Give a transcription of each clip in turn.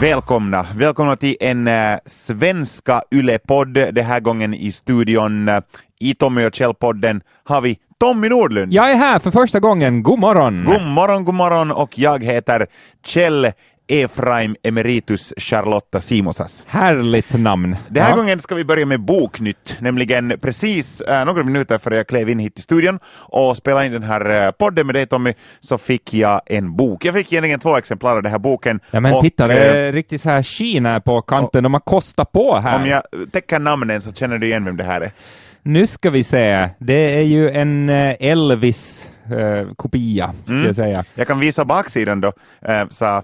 Välkomna! Välkomna till en äh, svenska Yle-podd. Den här gången i studion äh, i Tommy och Kjell-podden har vi Tommy Nordlund. Jag är här för första gången. God morgon! God morgon, god morgon och jag heter Kjell Efraim Emeritus Charlotta Simosas. Härligt namn. Den här Ja. gången ska vi börja med Boknytt, nämligen precis äh, några minuter före jag klev in hit i studion och spelade in den här äh, podden med dig Tommy, så fick jag en bok. Jag fick egentligen två exemplar av den här boken. Ja men och, titta, det äh, är riktigt så här skin här på kanten. De har kostat på här. Om jag täcker namnen så känner du igen vem det här är. Nu ska vi se. Det är ju en eh, Elvis-kopia, ska Mm. jag säga. Jag kan visa baksidan då, äh, sa, sa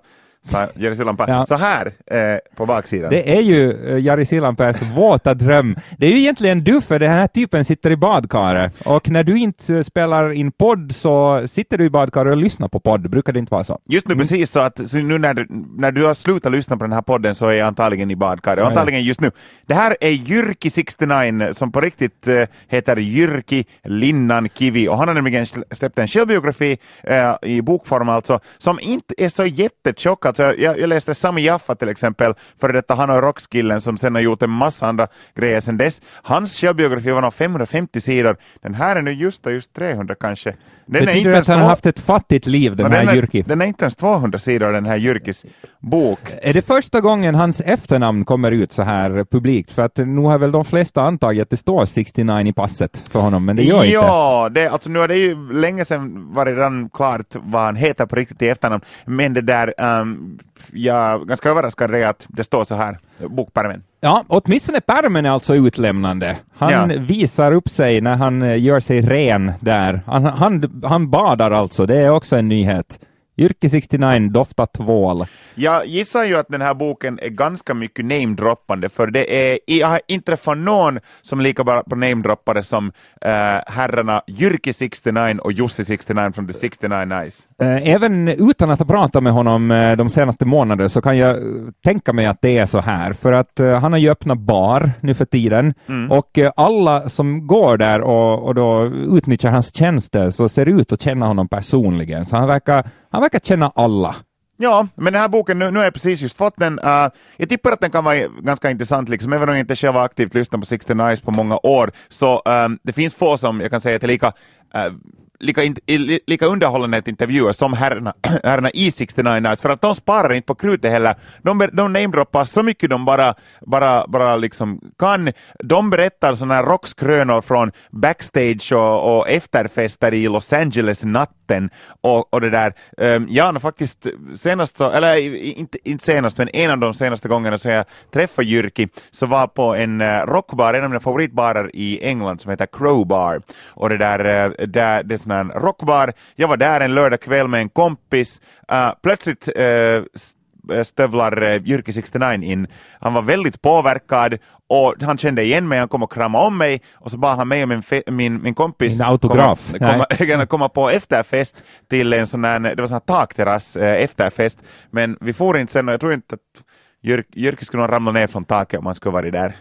Jari Sillanpää. Ja. Så här äh, på baksidan. Det är ju eh, Jari Sillanpääs våta dröm. Det är ju egentligen du, för den här typen sitter i badkaret. Och när du inte eh, spelar in podd så sitter du i badkaret och lyssnar på podd. Brukar det inte vara så? Just nu Mm. precis så att så nu när du, när du har slutat lyssna på den här podden så är jag antagligen i badkaret. Antagligen just nu. Det här är Jyrki 69 som på riktigt eh, heter Jyrki Linnan Kivi och han har nämligen sl- släppt en självbiografi eh, i bokform alltså som inte är så jättetjock. Alltså, jag, jag läste Sami Jaffa till exempel, för detta han och rockskillen som sen har gjort en massa andra grejer sen dess. Hans självbiografi var nog 550 sidor. Den här är nu just, just 300 kanske. Den är Betyder inte det att han har haft ett fattigt liv, den här är, Jyrki? den är inte ens 200 sidor den här Jyrkis bok. Är det första gången hans efternamn kommer ut så här publikt? För att nu har väl de flesta antagit att det står 69 i passet för honom, men det gör inte. ja, det, alltså nu är det ju länge sedan var det redan klart vad han heter på riktigt i efternamn, men det där, um, jag ganska överraskad är att det står så här, bokpärmen. Ja, åtminstone pärmen är alltså utlämnande. Han Ja. visar upp sig när han eh, gör sig ren där. Han, han, han badar alltså, det är också en nyhet. Yrke 69 doftar tvål. Jag gissar ju att den här boken är ganska mycket namedroppande, för det är, jag har inte träffat någon som lika bra på namedroppare som uh, herrarna Jyrki 69 och Jussi 69 från The 69 Eyes. Eh, Även utan att ha pratat med honom eh, de senaste månaderna så kan jag eh, tänka mig att det är så här. För att han har ju öppnat bar nu för tiden och eh, alla som går där och, och då utnyttjar hans tjänster så ser ut att känna honom personligen. Så han verkar, han verkar känna alla. Ja, men den här boken, nu, nu har jag precis just fått den. Uh, jag tippar att den kan vara ganska intressant, liksom, även om jag inte själv har aktivt lyssnat på 60 Nice på många år. Så um, det finns få som jag kan säga att är lika, uh, lika, in, lika underhållande att intervjua som herrarna, herrarna i 69ers, för att de sparar inte på krutet heller. De, de namedroppar så mycket de bara, bara, bara liksom kan. De berättar sådana här rockskrönor från backstage och, och efterfester i Los Angeles natten och, och det där. Um, jag har faktiskt senast, så, eller inte, inte senast, men en av de senaste gångerna så jag träffade Jyrki så var på en eh, rockbar, en av mina favoritbarer i England som heter Crowbar. Och det där, eh, där det som sån här rockbar. Jag var där en lördag kväll med en kompis. Uh, plötsligt uh, stövlar uh, Jyrki 69 in. Han var väldigt påverkad och han kände igen mig, han kom och kramade om mig och så bad han mig och min, min, min kompis Min autograf. komma, komma, komma på efterfest till en sån här, det var sån här takterrass eh, efterfest, men vi får inte sen och jag tror inte att Jyrk, Jyrki skulle nog ramla ner från taket om han skulle varit där.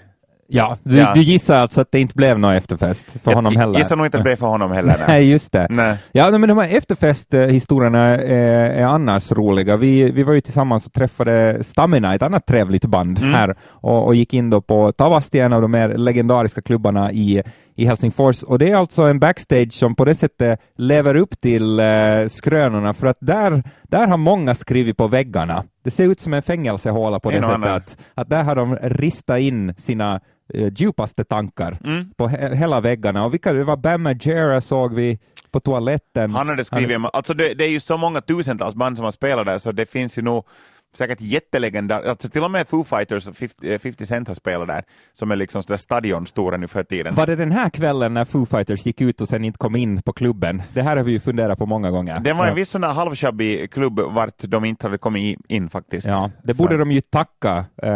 Ja, du, Ja. du gissar alltså att det inte blev någon efterfest för honom jag heller? gissar nog inte att det blev för honom heller. nej. Nej, just det. Nej. Ja, men de här efterfesthistorierna är, är annars roliga. Vi, vi var ju tillsammans och träffade Stamina, ett annat trevligt band Mm. här, och, och gick in då på Tavasti, en av de mer legendariska klubbarna i, i Helsingfors. Och det är alltså en backstage som på det sättet lever upp till eh, skrönorna, för att där, där har många skrivit på väggarna. Det ser ut som en fängelsehåla på det En sättet att, att där har de ristat in sina eh, djupaste tankar Mm. på he- hela väggarna. Och vilka det var, Bam Margera såg vi på toaletten. Han hade skrivit, om- alltså det, det är ju så många tusentals band som har spelat där så det finns ju nog säkert jättelegendar, alltså till och med Foo Fighters och 50, eh, 50 Cent har spelat där, som är liksom sådär stadionstora nu för tiden. Var det den här kvällen när Foo Fighters gick ut och sen inte kom in på klubben? Det här har vi ju funderat på många gånger. Det var en viss sån här halvshabbig klubb vart de inte hade kommit in faktiskt. Ja, det Så borde de ju tacka eh,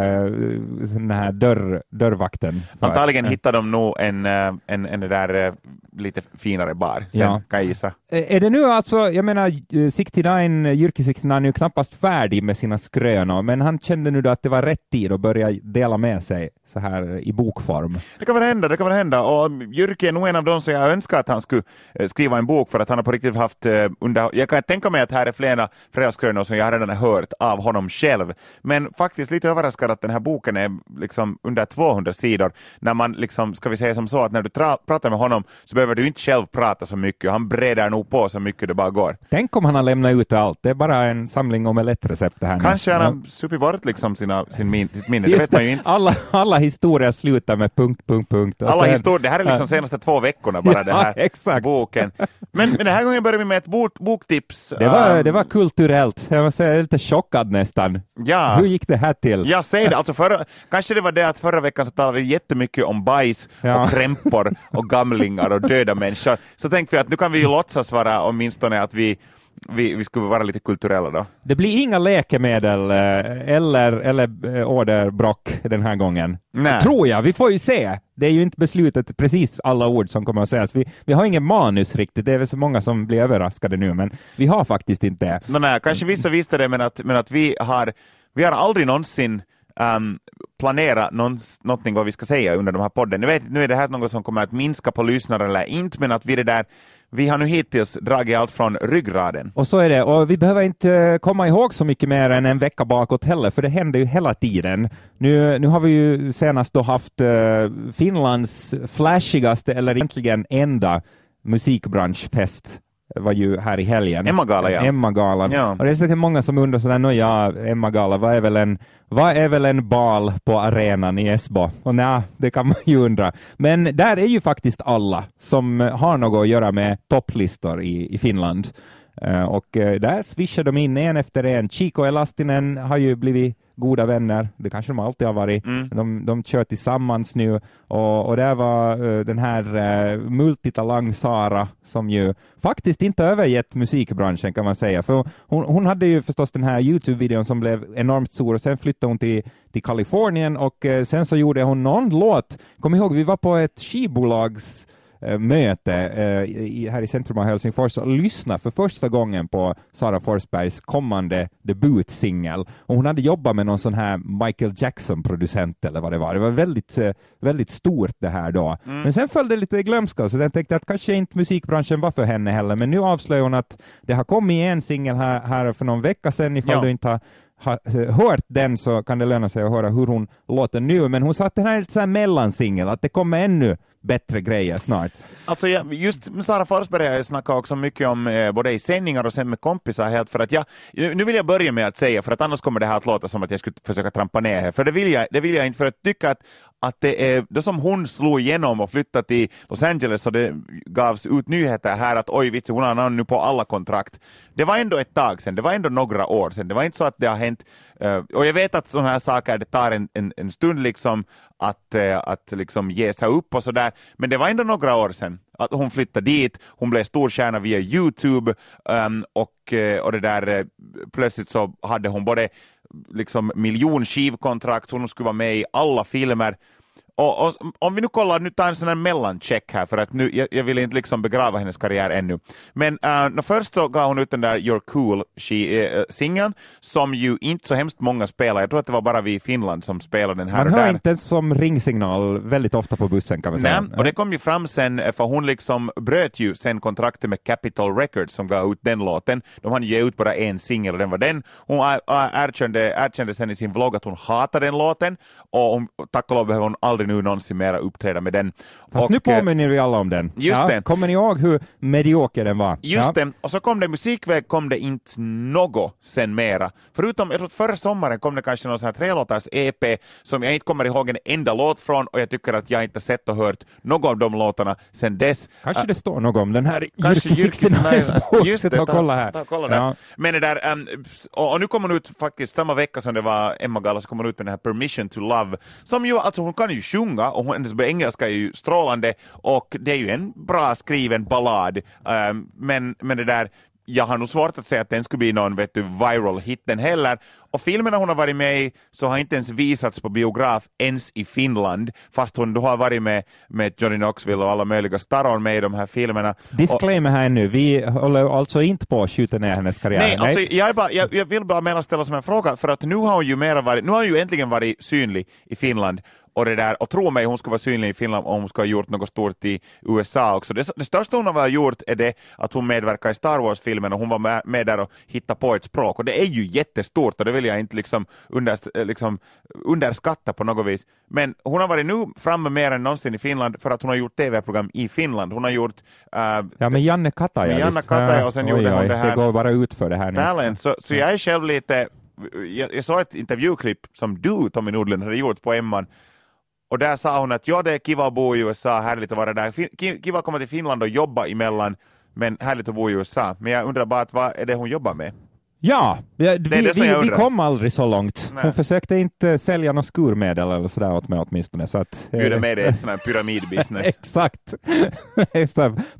den här dörr, dörrvakten för. Antagligen Ja. hittar de nog en, eh, en, en där eh, lite finare bar, sen Ja. kan jag gissa. Är det nu alltså, jag menar, eh, 69, Jyrki 69 är ju knappast färdig med sina skrönor, men han kände nu då att det var rätt tid att börja dela med sig så här i bokform. Det kan väl hända, det kan väl hända. Och Jyrki är nog en av dem som jag önskar att han skulle eh, skriva en bok för att han har på riktigt haft eh, under... Jag kan tänka mig att här är flera fredagskrönor som jag redan har hört av honom själv. Men faktiskt lite överraskad att den här boken är liksom under 200 sidor. När man liksom, ska vi säga som så, att när du pratar med honom så behöver du inte själv prata så mycket. Han breder nog på så mycket det bara går. Tänk om han har lämnat ut allt. Det är bara en samling omelettrecept det här. Kanske han har supit bort liksom sina, sin min, sitt minne, det vet man ju inte. Alla, alla historier slutar med punkt, punkt, punkt. Alla sen, historier, det här är liksom senaste två veckorna bara, den här exakt. boken. Men, men den här gången börjar vi med ett bok, boktips. Det var, um, det var kulturellt. Jag måste säga, lite chockad nästan. Ja. Hur gick det här till? Jag säger det, alltså förra, kanske det var det att förra veckan så talade vi jättemycket om bajs ja. och krämpor och gamlingar och döda människor. Så tänkte vi att nu kan vi ju låtsas vara åtminstone att vi vi, vi skulle vara lite kulturella då. Det blir inga läkemedel eh, eller, eller eh, orderbrock den här gången. Nej. Tror jag, vi får ju se. Det är ju inte beslutat precis alla ord som kommer att sägas. Vi, vi har ingen manus riktigt, det är väl så många som blir överraskade nu, men vi har faktiskt inte det. No, nej, kanske vissa visste det, men att, men att vi, har, vi har aldrig någonsin um, planera någonting vad vi ska säga under de här podden. Nu, vet, nu är det här något som kommer att minska på lyssnare eller inte, men att vi det där vi har nu hittills dragit allt från ryggraden. Och så är det, och vi behöver inte eh, komma ihåg så mycket mer än en vecka bakåt heller, för det händer ju hela tiden. Nu, nu har vi ju senast då haft eh, Finlands flashigaste, eller egentligen enda, musikbranschfest var ju här i helgen. Emma-galan, ja. Emma-galan. Ja. Och det är säkert många som undrar sådär, ja, Emma-gala, vad är väl en vad är väl en bal på arenan i Esbo? Och nej, det kan man ju undra. Men där är ju faktiskt alla som har något att göra med topplistor i, i Finland. Uh, och uh, där swishar de in en efter en. Chico Elastinen har ju blivit goda vänner. Det kanske de alltid har varit. Mm. De, de kör tillsammans nu och, och där var uh, den här uh, multitalang Sara som ju faktiskt inte övergett musikbranschen kan man säga. För hon, hon hade ju förstås den här Youtube-videon som blev enormt stor och sen flyttade hon till, till Kalifornien och uh, sen så gjorde hon någon låt. Kom ihåg, vi var på ett skivbolags Eh, möte eh, här i centrum av Helsingfors och lyssna för första gången på Sara Forsbergs kommande debutsingel. Och hon hade jobbat med någon sån här Michael Jackson-producent eller vad det var. Det var väldigt, eh, väldigt stort det här då. Mm. Men sen följde lite glömska, så jag tänkte att kanske inte musikbranschen var för henne heller, men nu avslöjar hon att det har kommit en singel här, här för någon vecka sedan, ifall ja. du inte har har hört den så kan det löna sig att höra hur hon låter nu, men hon sa att den här är lite mellansingel, att det kommer ännu bättre grejer snart. Alltså just med Sara Forsberg har jag snackat också mycket om eh, både i sändningar och sen med kompisar helt för att jag, nu vill jag börja med att säga, för att annars kommer det här att låta som att jag skulle försöka trampa ner här, för det vill jag, det vill jag inte, för att tycka att att det är, då som hon slog igenom och flyttade till Los Angeles och det gavs ut nyheter här att oj vits, hon har namn nu på alla kontrakt. Det var ändå ett tag sedan, det var ändå några år sedan, det var inte så att det har hänt, eh, och jag vet att sådana här saker, det tar en, en, en stund liksom att, eh, att liksom ge sig upp och sådär, men det var ändå några år sedan att hon flyttade dit, hon blev storstjärna via Youtube um, och, eh, och det där plötsligt så hade hon både liksom miljonskivkontrakt, hon skulle vara med i alla filmer. Och, och, om vi nu kollar, nu tar en sån här mellancheck här, för att nu, jag, jag vill inte liksom begrava hennes karriär ännu. Men uh, först så gav hon ut den där You're Cool-singeln, uh, som ju inte så hemskt många spelar. Jag tror att det var bara vi i Finland som spelade den här. Man hör inte ens som ringsignal väldigt ofta på bussen kan man säga. Nej, och det kom ju fram sen, för hon liksom bröt ju sen kontraktet med Capitol Records som gav ut den låten. De hann ge ut bara en singel och den var den. Hon erkände, erkände sen i sin vlogg att hon hatade den låten och hon, tack och lov behöver hon aldrig nu någonsin mera uppträda med den. Fast och, nu påminner vi alla om den. Just ja, det. Kommer ni ihåg hur medioker den var? Just ja. det, och så kom det musikväg kom det inte något sen mera. Förutom, jag tror förra sommaren kom det kanske någon sån här trelåtars EP som jag inte kommer ihåg en enda låt från och jag tycker att jag inte sett och hört någon av de låtarna sen dess. Kanske det står något om den här Jyrki 69 Just det, ta, kolla här. Ta, kolla ja. Men det där, um, och, och, nu kommer hon ut faktiskt samma vecka som det var Emma Galla så kommer hon ut med den här Permission to Love som ju, alltså hon kan ju sjunga och hennes engelska är ju strålande och det är ju en bra skriven ballad. Ehm, men, men det där, jag har nog svårt att säga att den skulle bli någon vet du, viral hit den heller. Och filmerna hon har varit med i så har inte ens visats på biograf ens i Finland, fast hon då har varit med med Johnny Knoxville och alla möjliga staror med i de här filmerna. Disclaimer här nu, vi håller alltså inte på att skjuta ner hennes karriär. Nej, alltså, jag, bara, jag, jag vill bara mera ställa som en fråga, för att nu har hon ju mera varit, nu har hon ju äntligen varit synlig i Finland och det där, och tro mig, hon skulle vara synlig i Finland om hon skulle ha gjort något stort i USA också. Det, det största hon har gjort är det att hon medverkar i Star Wars-filmen och hon var med, med, där och hittade på ett språk, och det är ju jättestort och det vill jag inte liksom, under, liksom underskatta på något vis. Men hon har varit nu framme mer än någonsin i Finland för att hon har gjort tv-program i Finland. Hon har gjort... Uh, ja, med Janne Kataja. Med Janne Kataja och sen oj, gjorde hon det här... Det går bara ut för det här nu. Talent, så, så jag är själv lite jag, jag såg ett intervjuklipp som du, Tommy Nordlund, hade gjort på Emman och där sa hon att ja, det är kiva att bo i USA, härligt att vara där. Kiva att komma till Finland och jobba emellan, men härligt att bo i USA. Men jag undrar bara, att vad är det hon jobbar med? Ja, vi, vi, vi, kom aldrig så långt. Nej. Hon försökte inte sälja något skurmedel eller sådär åt mig åtminstone. Så att, Bjuda med dig ett sån här pyramidbusiness. Exakt.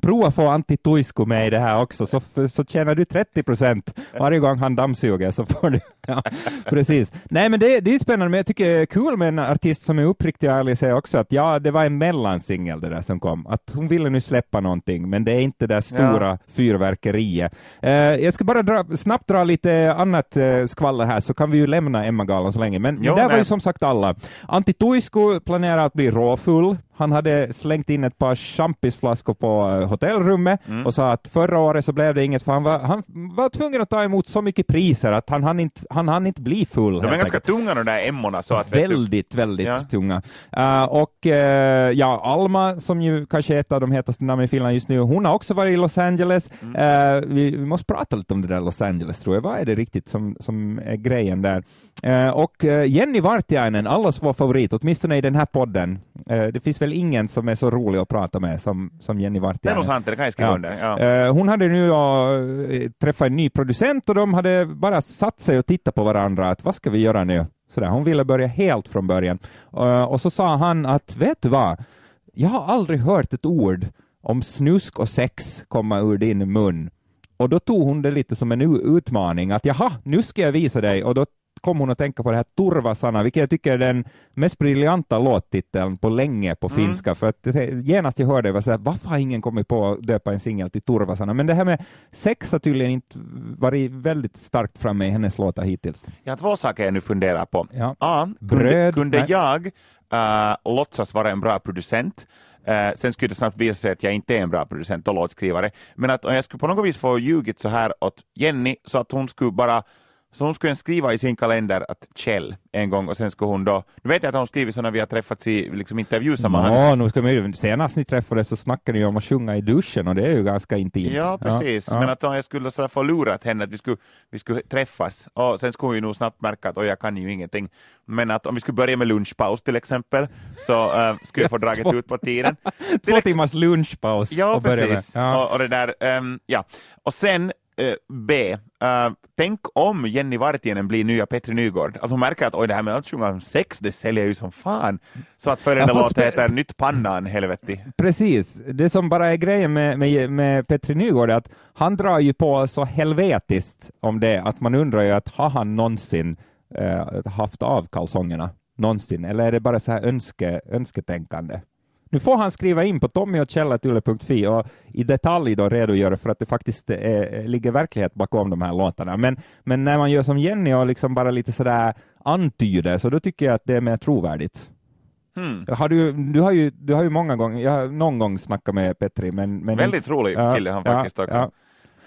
Prova få Antti Tuisku med i det här också, så, så tjänar du 30 procent varje gång han dammsuger. Så får du, ja, precis. Nej, men det, det är spännande, men jag tycker det är kul med en artist som är uppriktig och ärlig säger också att ja, det var en mellansingel det där som kom. Att hon ville nu släppa någonting, men det är inte det stora ja. fyrverkeriet. Uh, jag ska bara dra, snabbt dra lite annat eh, skvaller här så kan vi ju lämna Emma-galan så länge. Men, jo, men där nej. var ju som sagt alla. Antti Tuisku planerar att bli råfull. Han hade slängt in ett par champisflaskor på eh, hotellrummet mm. och sa att förra året så blev det inget, för han var, han var tvungen att ta emot så mycket priser att han hann inte, han hann inte bli full. De är ganska tunga de där emmorna. Så att, väldigt, väldigt ja. tunga. Uh, och uh, ja, Alma, som ju kanske är ett av de hetaste namnen i Finland just nu, hon har också varit i Los Angeles. Mm. Uh, vi, vi, måste prata lite om det där Los Angeles, tror jag. Vad är det riktigt som, som är grejen där? och Jenny Vartiainen, allas vår favorit, åtminstone i den här podden. det finns väl ingen som är så rolig att prata med som, som Jenny Vartiainen. Det är nog sant, det kan jag skriva under. Ja. Hon hade nu uh, träffat en ny producent och de hade bara satt sig och tittat på varandra, att vad ska vi göra nu? Sådär. Hon ville börja helt från början. Och så sa han att, vet du vad, jag har aldrig hört ett ord om snusk och sex komma ur din mun. Och då tog hon det lite som en utmaning, att jaha, nu ska jag visa dig, och då kom hon att tänka på det här Turvasana, vilket jag tycker är den mest briljanta låttiteln på länge på mm. finska, för att genast jag hörde det var så här, varför har ingen kommit på att döpa en singel till Turvasana? Men det här med sex har tydligen inte varit väldigt starkt framme i hennes låtar hittills. Jag har två saker jag nu funderar på. Ja. A, kunde, kunde jag uh, låtsas vara en bra producent Eh, sen skulle det snabbt visa sig att jag inte är en bra producent och låtskrivare, men att om jag skulle på något vis få ljugit så här åt Jenny så att hon skulle bara så hon skulle skriva i sin kalender att Kjell en gång och sen skulle hon då, nu vet jag att hon skrivit så när vi har träffats i liksom intervjusammanhang. Ja, nu ska man senast ni träffades så snackade ni om att sjunga i duschen och det är ju ganska intimt. Ja, precis, ja, men att om jag skulle så få lurat henne att vi skulle, vi skulle träffas och sen skulle hon ju nog snabbt märka att jag kan ju ingenting. Men att om vi skulle börja med lunchpaus till exempel så uh, skulle jag få dragit ut på tiden. Två timmars lunchpaus. Ja, precis. Ja. Och, och, det där, um, ja. Och sen B, Uh, tänk om Jenny Vartienen blir nya Petri Nygård, att hon märker att oj, det här med att sjunga om sex, det säljer ju som fan. Så att följande låt heter Nytt pannan, helvete. Precis, det som bara är grejen med, med, med Petri Nygård är att han drar ju på så helvetiskt om det, att man undrar ju att har han någonsin uh, haft av kalsongerna? Någonsin, eller är det bara så här önske, önsketänkande? Nu får han skriva in på tommyochella.yle.fi och i detalj då redogöra för att det faktiskt är, ligger verklighet bakom de här låtarna. Men, men när man gör som Jenny och liksom bara lite sådär antyder, så då tycker jag att det är mer trovärdigt. Hmm. Har du, du, har ju, du har ju många gånger, jag har någon gång snackat med Petri, men... men Väldigt rolig kille han faktiskt ja, också. Ja.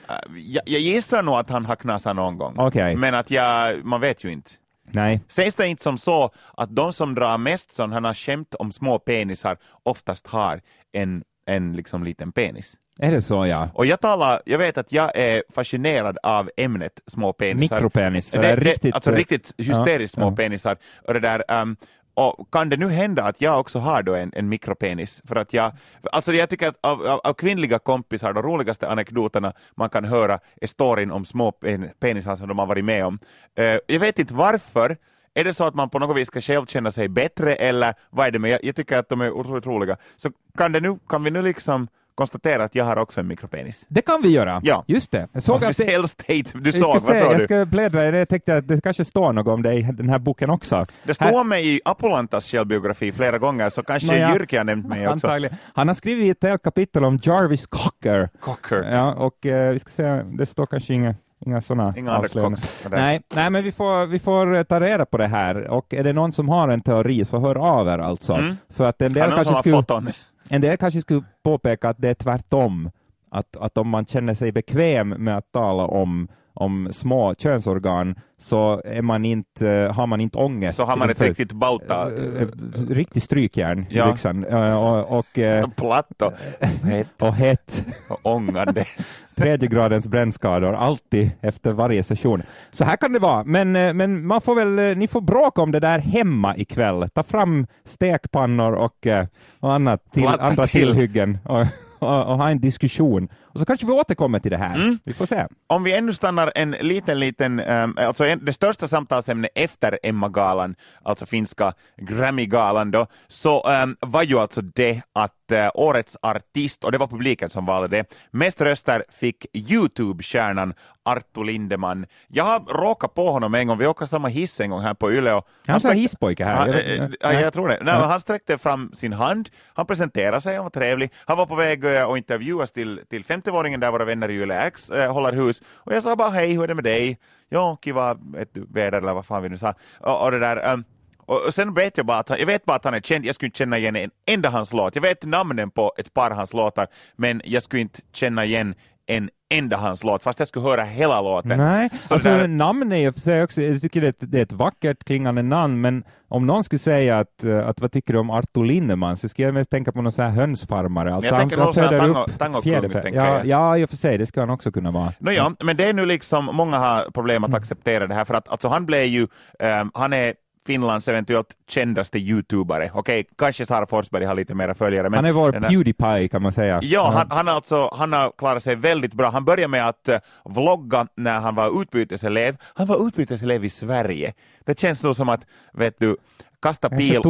Uh, jag, jag gissar nog att han har knasat någon gång, okay. men att jag, man vet ju inte. Nej. Sägs det inte som så att de som drar mest sådana skämt om små penisar oftast har en, en liksom liten penis? Är det så, ja? Och jag talar, jag vet att jag är fascinerad av ämnet små penisar. Mikropenis, det, det, riktigt... Alltså riktigt hysteriskt ja, små ja. penisar. Och det där, um, och kan det nu hända att jag också har då en, en mikropenis? För att jag, alltså jag tycker att av, av, av, kvinnliga kompisar, de roligaste anekdoterna man kan höra är storyn om små penisar som de har varit med om. Uh, jag vet inte varför, är det så att man på något vis ska själv känna sig bättre eller vad är det med? Jag, jag tycker att de är otroligt roliga. Så kan, det nu, kan vi nu liksom konstatera att jag har också en mikropenis. Det kan vi göra. Ja. Just det. Jag såg att det, Officiell state, du jag såg, ska, vad se, sa jag du? ska bläddra i det. Jag tänkte att det kanske står något om det i den här boken också. Det Här- står om mig i Apolantas självbiografi flera gånger, så kanske Nåja. Jyrki har nämnt mig också. Antagligen. Han har skrivit ett helt kapitel om Jarvis Cocker. Cocker. Ja, och eh, vi ska se, det står kanske inga, inga sådana Inga avslöjanden. Nej, nej, men vi får, vi får eh, ta reda på det här och är det någon som har en teori så hör av er alltså. Mm. För att en del, kanske har skulle? En del kanske skulle påpeka att det är tvärtom. Att, att om man känner sig bekväm med att tala om, om små könsorgan så är man inte, har man inte ångest. Så har man ett inför- riktigt bauta, Eh, eh, riktigt strykjärn i Ja. byxan. Eh, och, och, eh, platt och hett och hett. och ångande. tredje gradens brännskador, alltid efter varje session. Så här kan det vara, men, eh, men man får väl, eh, ni får bråka om det där hemma ikväll. Ta fram stekpannor och, eh, och annat till, Platta andra till. tillhyggen och, och, och ha en diskussion. Och så kanske vi återkommer till det här. Mm. Vi får se. Om vi ännu stannar en liten, liten, um, alltså en, det största samtalsämnet efter Emma-galan, alltså finska Grammy-galan då, så um, var ju alltså det att uh, årets artist, och det var publiken som valde det, mest röster fick YouTube-stjärnan Arto Lindeman. Jag har råkat på honom en gång, vi åkte samma hiss en gång här på Yle. Och Han sträckte- hisspojke här. Han, Jag ja, jag tror det. Nej, Ja. han sträckte fram sin hand, han presenterade sig, han var trevlig. Han var på väg eh, att intervjuas till, till 50-åringen där våra vänner i Yle X eh, håller hus. Och jag sa bara hej, hur är det med dig? Ja, kiva ett väder eller vad fan vi nu sa. Och, och det där, Um, och sen vet jag bara att han, jag vet bara att han är känd, jag skulle inte känna igen en enda hans låt. Jag vet namnen på ett par hans låtar, men jag skulle inte känna igen en enda hans låt, fast jag skulle höra hela låten. Nej, Så alltså där- namn är ju för sig också, jag tycker det är, ett, det är ett vackert klingande namn, men om någon skulle säga att, eh, att vad tycker du om Arto Lindeman, så skulle jag mest tänka på någon sån här hönsfarmare. Alltså jag tänker här föder tango- upp tangokung, fjäderfä. ja, jag. ja, i och för sig, det ska han också kunna vara. Nåja, men det är nu liksom, många har problem Mm. att acceptera det här, för att alltså, han blev ju, ehm, han är Finlands eventuellt kändaste youtubare. Okej, kanske Sara Forsberg har lite mera följare. Men han är vår den här- Pewdiepie kan man säga. Ja, han, han, har alltså, han har klarat sig väldigt bra. Han började med att eh, vlogga när han var utbyteselev. Han var utbyteselev i Sverige. Det känns nog som att, vet du, kasta pil och,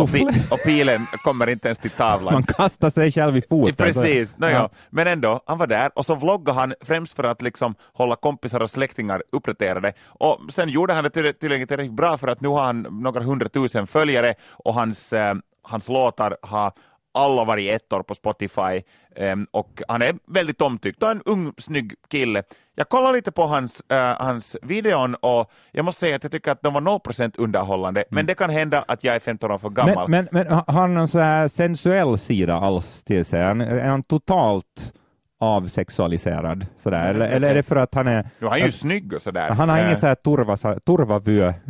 och pilen kommer inte ens till tavlan. Man kastar sig själv i foten. Precis, no, Ja. ja. men ändå, han var där och så vloggade han främst för att liksom hålla kompisar och släktingar uppdaterade. Och sen gjorde han det till- tillräckligt bra för att nu har han några hundratusen följare och hans, eh, hans låtar har alla varit ettor på Spotify Ehm, och han är väldigt omtyckt och en ung snygg kille. Jag kollade lite på hans, eh, hans videon och jag måste säga att jag tycker att de var 0% underhållande, men det kan hända att jag är 15 år för gammal. Men, men, men har han någon så här sensuell sida alls till sig? Han- Är han totalt avsexualiserad? Sådär? Eller, eller är det för att han är... nu är han ju snygg och sådär. Han har Eh, ingen så här turva, turvavö.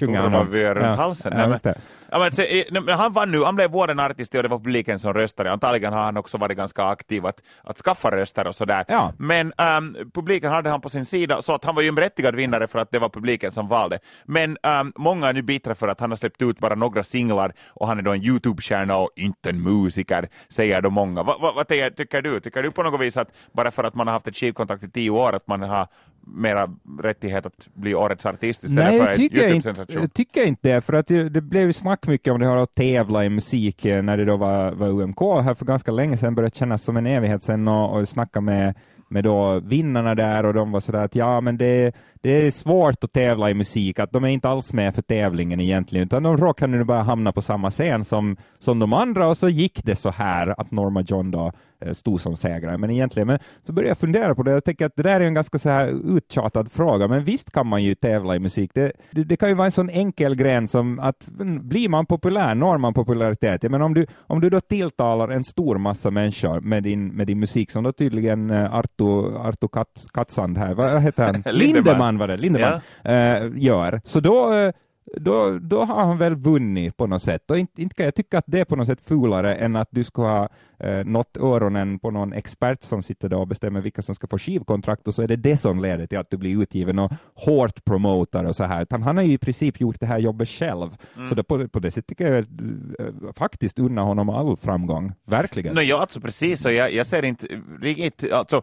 Sjunger han om. Turvavö runt halsen, Ja, nej, det. Ja, men, se, men han vann nu, han blev våren artist och det var publiken som röstade. Antagligen har han också varit ganska aktiv att, att skaffa röster och sådär. Ja. Men ehm, publiken hade han på sin sida, så att han var ju en berättigad vinnare för att det var publiken som valde. Men ehm, många är nu bittra för att han har släppt ut bara några singlar och han är då en Youtube-stjärna och inte en musiker, säger då många. Vad va, tycker- tycker du? Tycker du på något vis att bara för att man har haft ett skivkontrakt i tio år, att man har mera rättighet att bli årets artist istället Nej, för en YouTube-sensation? jag tycker inte det, för att det, det blev ju snack mycket om det här att tävla i musik eh, när det då var, var UMK här för ganska länge sedan, började kännas som en evighet sedan och, och snacka med, med då vinnarna där och de var sådär att ja, men det, det är svårt att tävla i musik, att de är inte alls med för tävlingen egentligen, utan de råkade nu bara hamna på samma scen som, som de andra och så gick det så här att Norma John då stod som segrare. Men egentligen, men så började jag fundera på det. Jag tänker att det där är en ganska så här uttjatad fråga, men visst kan man ju tävla i musik. Det, det, det kan ju vara en sån enkel gren som att blir man populär, når man popularitet. Menar, om, du, om du då tilltalar en stor massa människor med din, med din musik, som då tydligen eh, Arto, Arto Kat, Katsand här, vad heter han? Lindeman. Var det, Lindeman, eh, gör. Så då eh, då, då har han väl vunnit på något sätt. Och inte, inte kan jag tycka att det är på något sätt fulare än att du ska ha eh, nått öronen på någon expert som sitter där och bestämmer vilka som ska få skivkontrakt och så är det det som leder till att du blir utgiven och hårt promotar och så här. Utan han har ju i princip gjort det här jobbet själv. Så det, på, på det sättet tycker jag eh, faktiskt unna honom all framgång. Verkligen. No, ja, alltså precis, och jag, jag ser inte riktigt, alltså,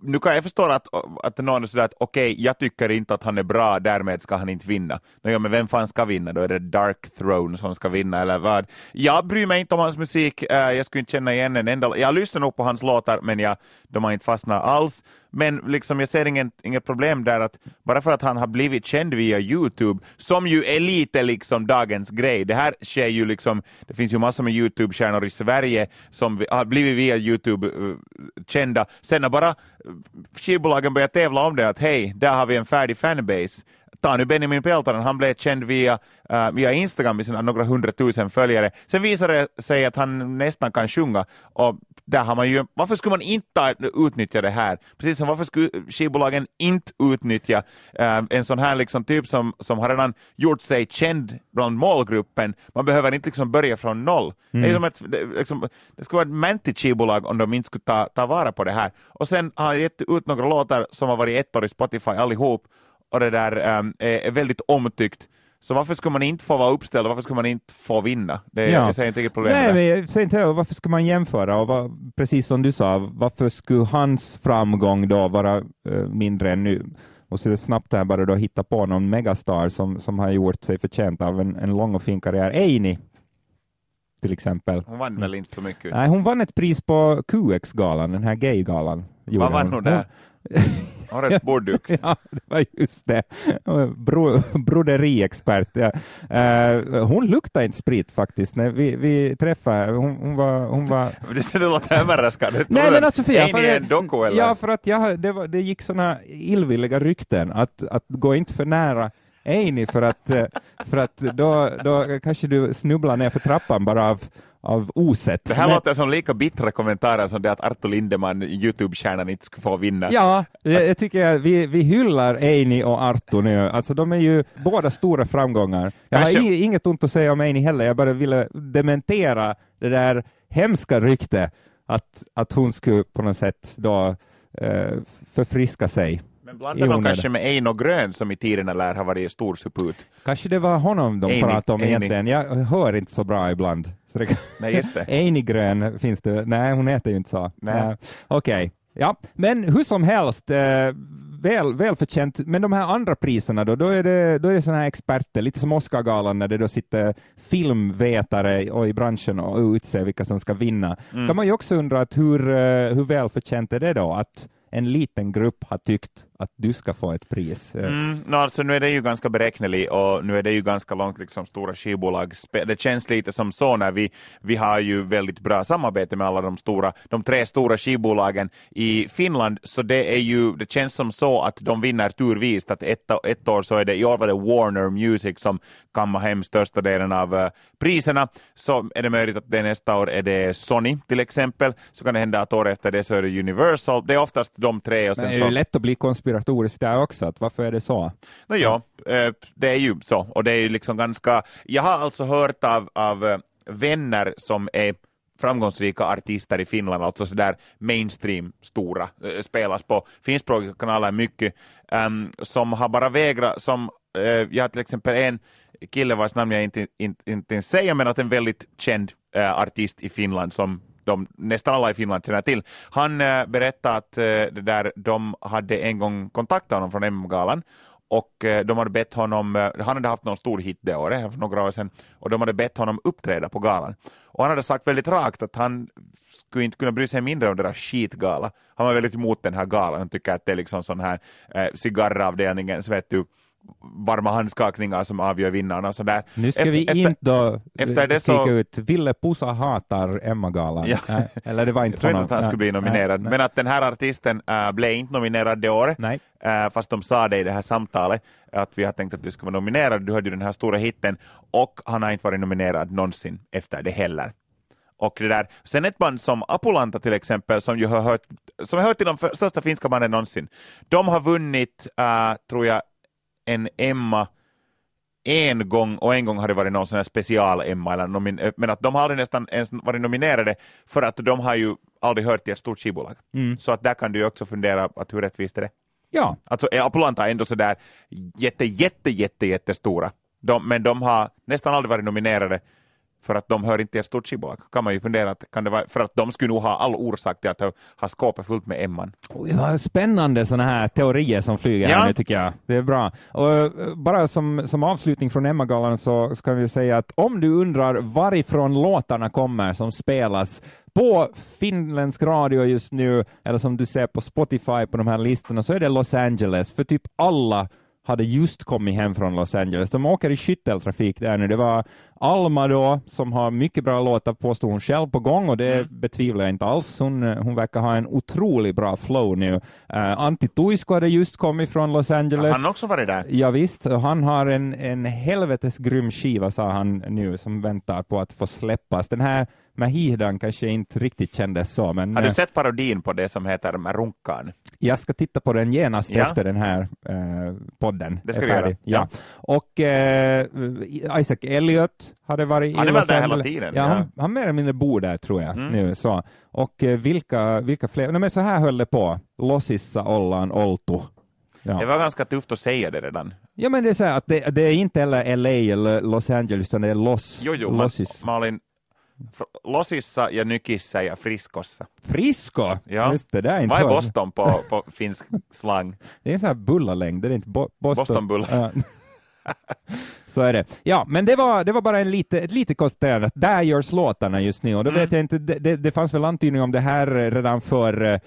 nu kan jag förstå att, att någon är sådär att okej, jag tycker inte att han är bra, därmed ska han inte vinna. No, ja, men vem fan ska vinna då? Är det Dark Throne som ska vinna eller vad? Jag bryr mig inte om hans musik, eh, jag skulle inte känna igen en enda, jag lyssnar nog på hans låtar men jag, de har inte fastnat alls. Men liksom, jag ser ingen, inget problem där att bara för att han har blivit känd via Youtube, som ju är lite liksom dagens grej. Det här sker ju liksom, det finns ju massor med Youtube-stjärnor i Sverige som har blivit via Youtube uh, kända. Sen har bara eh, skivbolagen börjat tävla om det, att hej, där har vi en färdig fanbase ta nu Benjamin Peltonen, han blev känd via, uh, via Instagram med sina några hundratusen följare. Sen visade det sig att han nästan kan sjunga och där har man ju, varför skulle man inte utnyttja det här? Precis som varför skulle skivbolagen inte utnyttja uh, en sån här liksom typ som, som har redan gjort sig känd bland målgruppen. Man behöver inte liksom börja från noll. Mm. Det, är som ett, det, liksom, det skulle vara ett mäntigt skivbolag om de inte skulle ta, ta vara på det här. Och sen har han gett ut några låtar som har varit ett år i Spotify allihop och det där um, är, är, väldigt omtyckt. Så varför ska man inte få vara uppställd och varför ska man inte få vinna? Det är, ja. Jag säger inte vilket problem Nej, men jag säger inte varför ska man jämföra? Och vad, precis som du sa, varför skulle hans framgång då vara uh, mindre än nu? Och så snabbt här bara då hitta på någon megastar som, som har gjort sig förtjänt av en, en lång och fin karriär. Eini, till exempel. Hon vann väl inte så mycket? Nej, hon vann ett pris på QX-galan, den här gay-galan. Vad vann hon där? Årets bordduk. ja, det var just det. Bro, broderiexpert. Ja. Uh, hon luktade inte sprit faktiskt när vi, vi träffade hon, hon var... Hon var... det låter överraskande. Nej, men alltså, Sofia, för, en doku, eller? Ja, för att jag, det, var, det gick sådana illvilliga rykten att, att gå inte för nära Eini för att, eh, för att då, då kanske du snubblar ner för trappan bara av, av osett. Det här låter som lika bittra kommentarer som det att Arto Lindeman, Youtube-stjärnan, inte ska få vinna. Ja, jag, jag tycker att vi, vi hyllar Eini och Arto nu. Alltså de är ju båda stora framgångar. Jag Kanske... har inget ont att säga om Eini heller, jag bara ville dementera det där hemska ryktet att, att hon skulle på något sätt då eh, förfriska sig. Men blandar de kanske med Eino Grön som i tiderna lär ha varit stor suput? Kanske det var honom de Eini, pratade om Eini. egentligen. Jag hör inte så bra ibland. Så det, Nej, just det. Eini Grön finns det. Nej, hon heter ju inte så. Okej, okay. ja, men hur som helst. Uh, väl, välförtjänt. Men de här andra priserna då, då är det, då är det såna här experter, lite som Oscargalan när det då sitter filmvetare och i branschen och utser vilka som ska vinna. Mm. kan man ju också undra att hur, eh, hur välförtjänt är det då att en liten grupp har tyckt att du ska få ett pris? Eh. Mm, no, alltså, nu är det ju ganska beräkneligt och nu är det ju ganska långt liksom, stora skivbolag. Det känns lite som så när vi, vi har ju väldigt bra samarbete med alla de stora, de tre stora skivbolagen i Finland, så det är ju, det känns som så att de vinner turvist att ett, ett år så är det, i år var det Warner Music som kammar hem största delen av uh, priserna, så är det möjligt att det nästa år är det Sony till exempel, så kan det hända att året efter det så är det Universal, det är oftast de tre. Och sen Men är det så... lätt att bli konspiratorisk där också? Att varför är det så? No, ja, eh, det är ju så. Och det är ju liksom ganska... Jag har alltså hört av, av eh, vänner som är framgångsrika artister i Finland, alltså sådär mainstream stora, äh, spelas på finskspråkiga kanaler mycket, um, som har bara vägrat, som äh, jag har till exempel en kille vars namn jag inte, inte, inte säger, men att en väldigt känd äh, artist i Finland som de, nästan alla i Finland känner till. Han eh, berättade att eh, det där, de hade en gång kontaktat honom från MM-galan och eh, de hade bett honom, eh, han hade haft någon stor hit det året, för några år sedan, och de hade bett honom uppträda på galan. Och han hade sagt väldigt rakt att han skulle inte kunna bry sig mindre om deras skitgala. Han var väldigt emot den här galan, han tycker att det är liksom sån här eh, cigarravdelningens, vet du, varma handskakningar som avgör vinnarna. Så där. Nu ska efter, vi inte då efter det så... ut Ville Pusa hatar Emma-galan. Ja. Eller det var inte Jag tror inte att han skulle bli nominerad, nej, men att den här artisten äh, blev inte nominerad det året, nej. Äh, fast de sa det i det här samtalet, att vi har tänkt att du ska vara nominerad, du hade ju den här stora hitten, och han har inte varit nominerad någonsin efter det heller. Och det där. Sen ett band som Apulanta till exempel, som ju har hört, som har hört till de största finska banden någonsin, de har vunnit, uh, tror jag, en Emma en gång och en gång har det varit någon sån här special-Emma, eller men att de har aldrig nästan ens varit nominerade för att de har ju aldrig hört till ett stort skivbolag. Mm. Så att där kan du ju också fundera att hur rättvist är det? Ja. Alltså Apulanta är ändå sådär jätte, jätte, jätte, jättestora, de, men de har nästan aldrig varit nominerade för att de hör inte till ett stort skivbolag. Kan man ju fundera, att, kan det vara för att de skulle nog ha all orsak till att ha, ha skåpet fullt med Emman. Spännande sådana här teorier som flyger Ja. här nu tycker jag. Det är bra. Och eh, bara som, som avslutning från Emma-galan så ska vi säga att om du undrar varifrån låtarna kommer som spelas på finländsk radio just nu, eller som du ser på Spotify på de här listorna, så är det Los Angeles, för typ alla hade just kommit hem från Los Angeles. De åker i skytteltrafik där nu. Det var Alma då, som har mycket bra låtar, påstod hon själv på gång, och det Mm. betvivlar jag inte alls. Hon, eh, hon verkar ha en otroligt bra flow nu. Uh, Antti Tuisko hade just kommit från Los Angeles. Han har också varit där. Ja, visst, han har en, en helvetes grym skiva, sa han nu, som väntar på att få släppas. Den här Mahidan kanske inte riktigt kändes så, men Har du eh, sett parodin på det som heter Runkan? jag ska titta på den genast Ja. efter den här eh, podden Det ska färdig. göra. Ja. Och eh, Isaac Elliot hade varit Han är väl där hela tiden, Ja, ja. Han, han mer eller mindre bor där tror jag Mm. nu. Så. Och eh, vilka, vilka fler? Nej, men så här höll det på. Losissa ollaan oltu. Ja. Det var ganska tufft att säga det redan. Ja, men det är så här att det, det är inte heller LA eller Los Angeles, utan det är Los. Jo, jo, Losis. Malin, Losissa ja Nykissa ja Friskossa. Frisco! Ja. Just det, det är inte Vad är. Boston på, på finsk slang? Det är en sån här bullalängd, det är inte bo Boston. Bostonbulla. Så är det. Ja, men det var, det var bara en lite, ett litet konstaterande att där görs låtarna just nu och då Mm. vet jag inte, det, det, fanns väl antydning om det här redan för eh,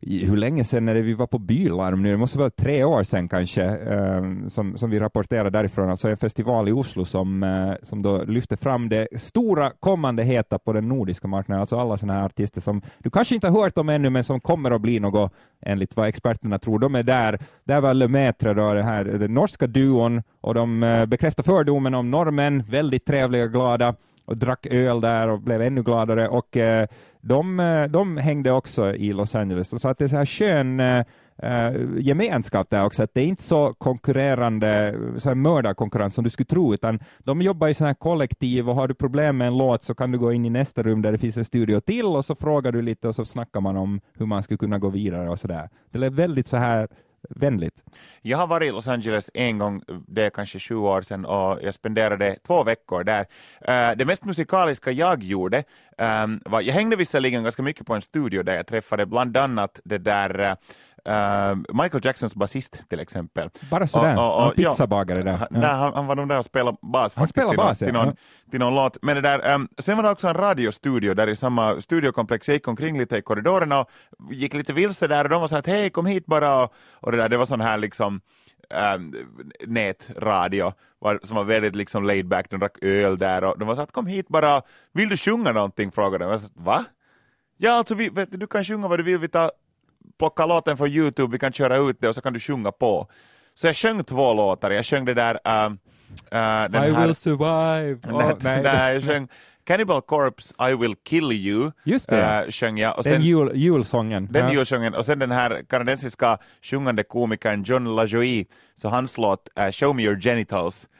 hur länge sedan är det vi var på Bylarm nu? Det måste vara tre år sedan kanske, eh, som, som vi rapporterade därifrån, alltså en festival i Oslo som, eh, som då lyfte fram det stora kommande heta på den nordiska marknaden, alltså alla sådana här artister som du kanske inte har hört om ännu, men som kommer att bli något, enligt vad experterna tror. De är där. Där var Lemaitre, då, det här, den norska duon, och de eh, bekräftar fördomen om norrmän, väldigt trevliga och glada, och drack öl där och blev ännu gladare. Och eh, de, eh, de hängde också i Los Angeles. Så att det är så här skön eh, eh, gemenskap där också, att det är inte så konkurrerande, så här mördarkonkurrens som du skulle tro, utan de jobbar i sådana här kollektiv och har du problem med en låt så kan du gå in i nästa rum där det finns en studio till och så frågar du lite och så snackar man om hur man skulle kunna gå vidare och sådär. Det är väldigt så här vänligt. Jag har varit i Los Angeles en gång, det är kanske sju år sedan, och jag spenderade två veckor där. Eh, det mest musikaliska jag gjorde ehm, var, jag hängde visserligen ganska mycket på en studio där jag träffade bland annat det där eh, eh, Michael Jacksons basist till exempel. Bara sådär, Och- och- och- pizzabagare där. Han, Ja. nej, han, han var nog där och spelade bas till, någon, bas, till, någon, Ja. till någon låt. Men det där, ehm, sen var det också en radiostudio där i samma studiokomplex. Jag gick omkring lite i korridorerna och gick lite vilse där och de var så att hej kom hit bara och, och det där, det var sån här liksom um, nätradio var, som var väldigt liksom laid back, de drack öl där och de var så att kom hit bara, vill du sjunga någonting? frågade de. Jag sa, va? Ja alltså vi, du du kan sjunga vad du vill, vi tar plocka låten från Youtube, vi kan köra ut det och så kan du sjunga på. Så jag sjöng två låtar, jag sjöng det där um, uh, den I här, will survive. nej, nej. nej, jag sjöng Cannibal Corpse, I will kill you, Just det. uh, sjöng jag. Och Den sen, jul, julsången. den Ja. julsången, och sen den här kanadensiska sjungande komikern John LaJoie, så hans låt uh, Show me your genitals, uh,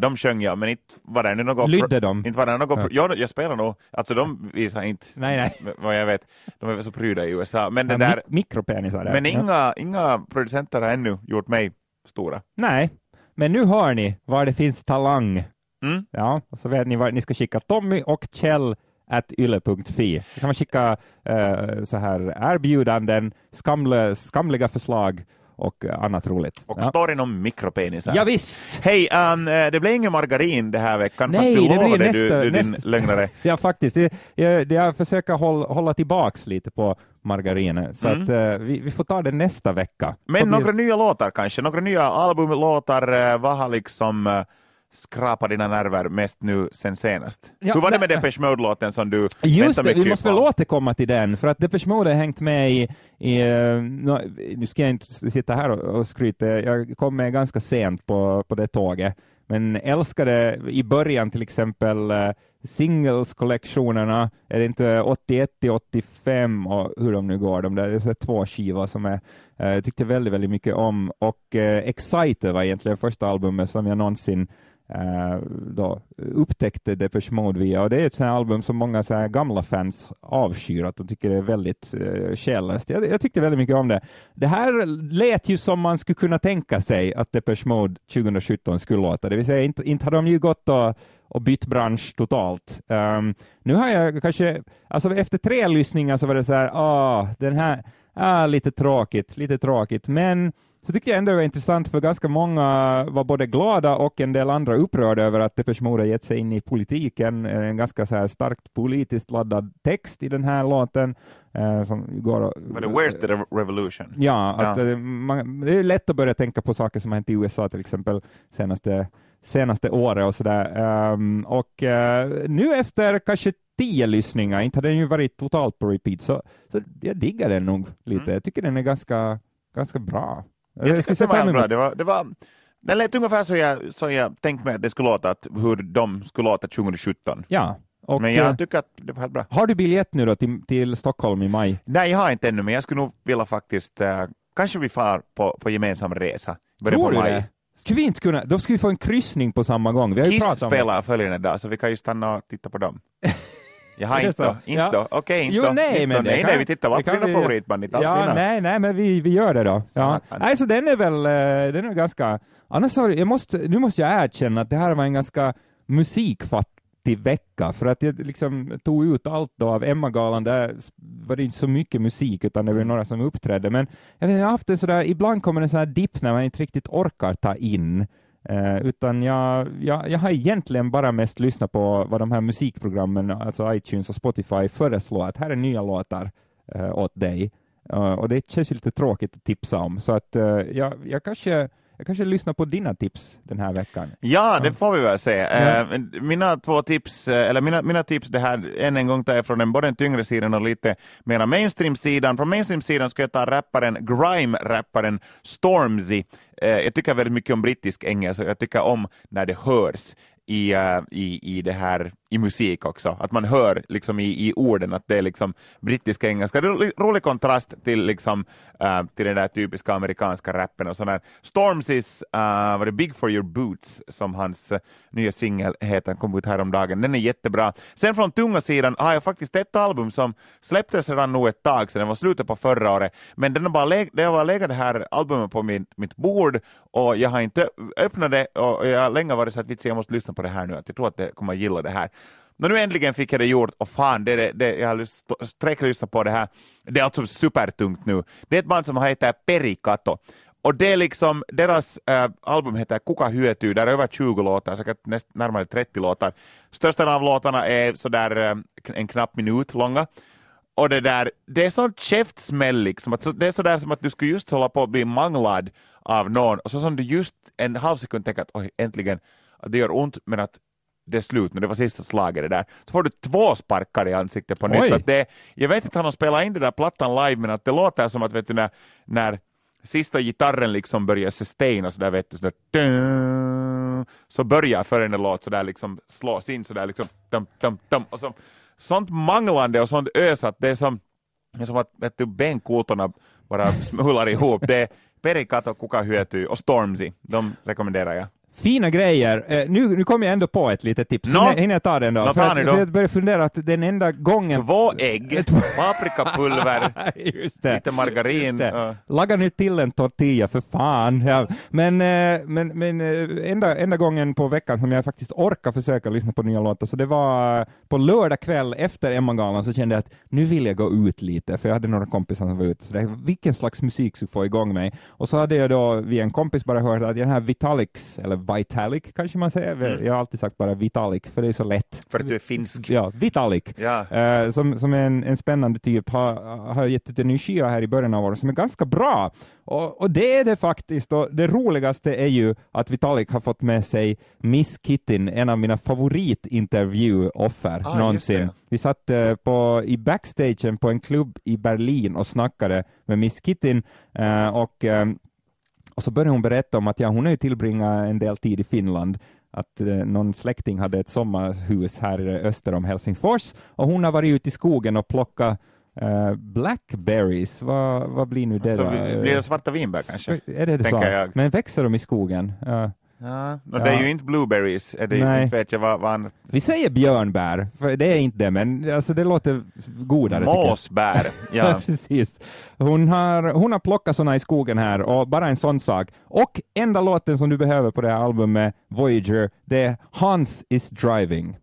de sjöng jag, men inte var det nu något... Lydde de? Inte var det något... Ja. Ja. jag spelar nog, alltså de visar inte, Nej, nej. vad jag vet, de är väl så pryda i USA, men det Ja, där... mik- mikropenisar där. Men Ja. inga, inga producenter har ännu gjort mig stora. Nej, men nu hör ni var det finns talang. Mm. Ja, och så vet ni var ni ska skicka Tommy och Kjell at yle.fi. Då kan man skicka eh, så här erbjudanden, skamle, skamliga förslag och eh, annat roligt. Och ja. storyn om mikropenisar. ja, visst! Hej, um, eh, det blir ingen margarin det här veckan, Nej, fast du det blir lovade nästa- du, du din nästa- lögnare. Ja, faktiskt. Jag, jag försöker hålla, hålla tillbaks lite på margarinet, så Mm. att eh, vi, vi får ta det nästa vecka. Men bli- några nya låtar kanske, några nya albumlåtar, eh, vad har liksom uh, skrapat dina nerver mest nu sen senast? Ja, Hur var det med Depeche Mode-låten som du Just det, vi måste väl återkomma till den, för att Depeche Mode har hängt med i, i eh, nå- nu ska jag inte sitta här och, och skryta, jag kom med ganska sent på, på det tåget, men älskade i början till exempel uh, singles-kollektionerna, är det inte 81 till 85 och hur de nu går, de där, det är två skivor som jag uh, tyckte väldigt, väldigt mycket om, och uh, Exciter var egentligen första albumet som jag någonsin Eh, då upptäckte Depeche Mode via. Och det är ett sånt album som många så gamla fans avskyr, att de tycker det är väldigt eh, själlöst. Jag, jag tyckte väldigt mycket om det. Det här lät ju som man skulle kunna tänka sig att Depeche Mode 2017 skulle låta, det vill säga inte, inte har de ju gått och och bytt bransch totalt. Um, nu har jag kanske, alltså efter tre lyssningar så var det så här, ah, den här, ah, lite tråkigt, lite tråkigt, men så tycker jag ändå det var intressant för ganska många var både glada och en del andra upprörda över att Depeche Mode gett sig in i politiken. En ganska så här starkt politiskt laddad text i den här låten. Eh, som går och, But where's the revolution? Ja, att, ja. Eh, man, det är lätt att börja tänka på saker som har hänt i USA till exempel senaste, senaste året och sådär. Um, och uh, nu efter kanske tio lyssningar, inte har den ju varit totalt på repeat, så, så jag diggar den nog lite. Mm. Jag tycker den är ganska, ganska bra. Jag, jag tycker det var bra. Det var, det var, den lät ungefär så jag, så jag tänkte mig att det skulle låta, att, hur de skulle låta 2017. Ja. Och, men jag eh, tycker att det var helt bra. Har du biljett nu då till, till Stockholm i maj? Nej, jag har inte ännu, men jag skulle nog vilja faktiskt, uh, kanske vi far på, på gemensam resa. Tror du det? Skulle vi inte kunna, då skulle vi få en kryssning på samma gång. Vi har Kiss spelar följande dag, så vi kan ju stanna och titta på dem. Jaha, inte då? Inte ja. då? Okej, okay, inte jo. Nej, men nej, nej, vi tittar på dina favoritband, ja, Nej, nej, men vi, vi gör det då. Ja. Nej, så den är väl, eh, den är ganska, annars har jag måste, nu måste jag erkänna att det här var en ganska musikfattig vecka, för att jag liksom tog ut allt då av Emma-galan, där var det inte så mycket musik, utan det var några som uppträdde, men jag, vet, jag har haft det sådär, ibland kommer en sån här dipp när man inte riktigt orkar ta in Eh, utan jag, jag, jag har egentligen bara mest lyssnat på vad de här musikprogrammen, alltså iTunes och Spotify, föreslår att här är nya låtar eh, åt dig. Eh, och det känns lite tråkigt att tipsa om, så att eh, jag, jag kanske jag kanske lyssnar på dina tips den här veckan. Ja, det får vi väl se. Uh, mina två tips, eller mina, mina tips, det här än en gång tar jag från den, både den tyngre sidan och lite mera mainstream-sidan. Från mainstream-sidan ska jag ta rapparen, grime-rapparen Stormzy. Uh, jag tycker väldigt mycket om brittisk engelska, jag tycker om när det hörs i, i, i det här i musik också, att man hör liksom i, i orden att det är liksom brittiska engelska. Det är en rolig kontrast till, liksom, uh, till den där typiska amerikanska rappen och sådär. Stormzys uh, eh, var det Big for your boots som hans uh, nya singel heter, kom ut häromdagen. Den är jättebra. Sen från tunga sidan har jag faktiskt ett album som släpptes redan nog ett tag sedan, det var slutet på förra året, men den har bara leg- det har legat det här albumet på min, mitt bord och jag har inte öppnat det och jag har länge varit så att jag måste lyssna på det här nu, att jag tror att jag kommer att gilla det här. Men nu äntligen fick jag det gjort och fan, det, det, det, jag har sträcklyssnat på det här. Det är alltså supertungt nu. Det är ett band som heter Perikato. Och det är liksom, deras äh, album heter Kuka hyötyy, där är över 20 låtar, säkert näst, närmare 30 låtar. Största av låtarna är sådär äh, en knapp minut långa. Och det där, det är sånt käftsmäll liksom, att, det är sådär som att du skulle just hålla på att bli manglad av någon, och så som du just en halv sekund tänker att oj, äntligen, att det gör ont, men att det är slut nu, det var sista slaget det där. Så får du två sparkar i ansiktet på nytt. Att det, jag vet inte om de spelar in det där plattan live, men att det låter som att vet du, när, när sista gitarren liksom börjar sustaina sådär vet du, sådär, dun, så börjar följande låt sådär liksom slås in sådär liksom dum, dum, dum, och så, sånt manglande och sånt ös att det är som, det är som att vet du, benkotorna bara smular ihop. Det är Perikato, Kuka hyötyy och Stormzy, de rekommenderar jag. Fina grejer. Eh, nu, nu kommer jag ändå på ett litet tips. No. Hinner jag ta den då? No, för, att, för jag börjar fundera att den enda gången... Två ägg, paprikapulver, lite margarin. Uh. Laga nu till en tortilla för fan. Ja. Men, eh, men, men eh, enda, enda gången på veckan som jag faktiskt orkar försöka lyssna på nya låtar, så det var på lördag kväll efter Emma-galan så kände jag att nu vill jag gå ut lite, för jag hade några kompisar som var ute. Så det, vilken slags musik skulle få igång mig? Och så hade jag då via en kompis bara hört att den här Vitalix, eller Vitalik kanske man säger. Mm. Jag har alltid sagt bara Vitalik, för det är så lätt. För att du är finsk? Ja, Vitalik. Ja. Uh, som, som är en, en spännande typ, har, har gett ut en ny skiva här i början av året som är ganska bra. Och, och, det är det faktiskt. Och det roligaste är ju att Vitalik har fått med sig Miss Kittin, en av mina favoritintervjuoffer ah, någonsin. Vi satt uh, på, i backstagen på en klubb i Berlin och snackade med Miss Kittin uh, och och så började hon berätta om att ja, hon har ju tillbringat en del tid i Finland, att eh, någon släkting hade ett sommarhus här öster om Helsingfors och hon har varit ute i skogen och plockat Uh, blackberries, vad, vad blir nu det alltså, då? Blir det svarta vinbär kanske? Är det, det så? Jag. Men växer de i skogen? Uh, Ja, och det är Ja. ju inte blueberries, är det, Nej. inte vet jag vad, vad annat. Vi säger björnbär, för det är inte det, men alltså, det låter godare. Måsbär. Ja. Precis. Hon har, hon har plockat sådana i skogen här och bara en sån sak. Och enda låten som du behöver på det här albumet, Voyager, det är Hans is driving.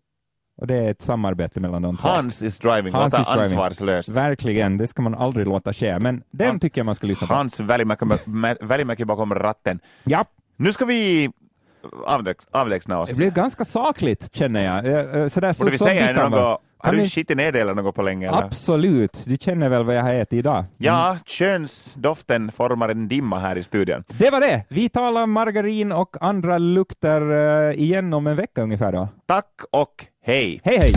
Och det är ett samarbete mellan de två. Hans is driving, Hans låter is driving. ansvarslöst. Verkligen, det ska man aldrig låta ske, men den Han- tycker jag man ska lyssna på. Hans välimäki välimäki bakom ratten. Ja, Nu ska vi avlägs, avlägsna oss. det blev ganska sakligt känner jag. Eh, eh, Sådär, så, Borde vi säga något? vara. Har du skitit ner det eller något på länge? Eller? Absolut, du känner väl vad jag har ätit idag? Ja, könsdoften formar en dimma här i studion. Det var det! Vi talar margarin och andra lukter eh, igen om en vecka ungefär då. Tack och hej! Hej hej!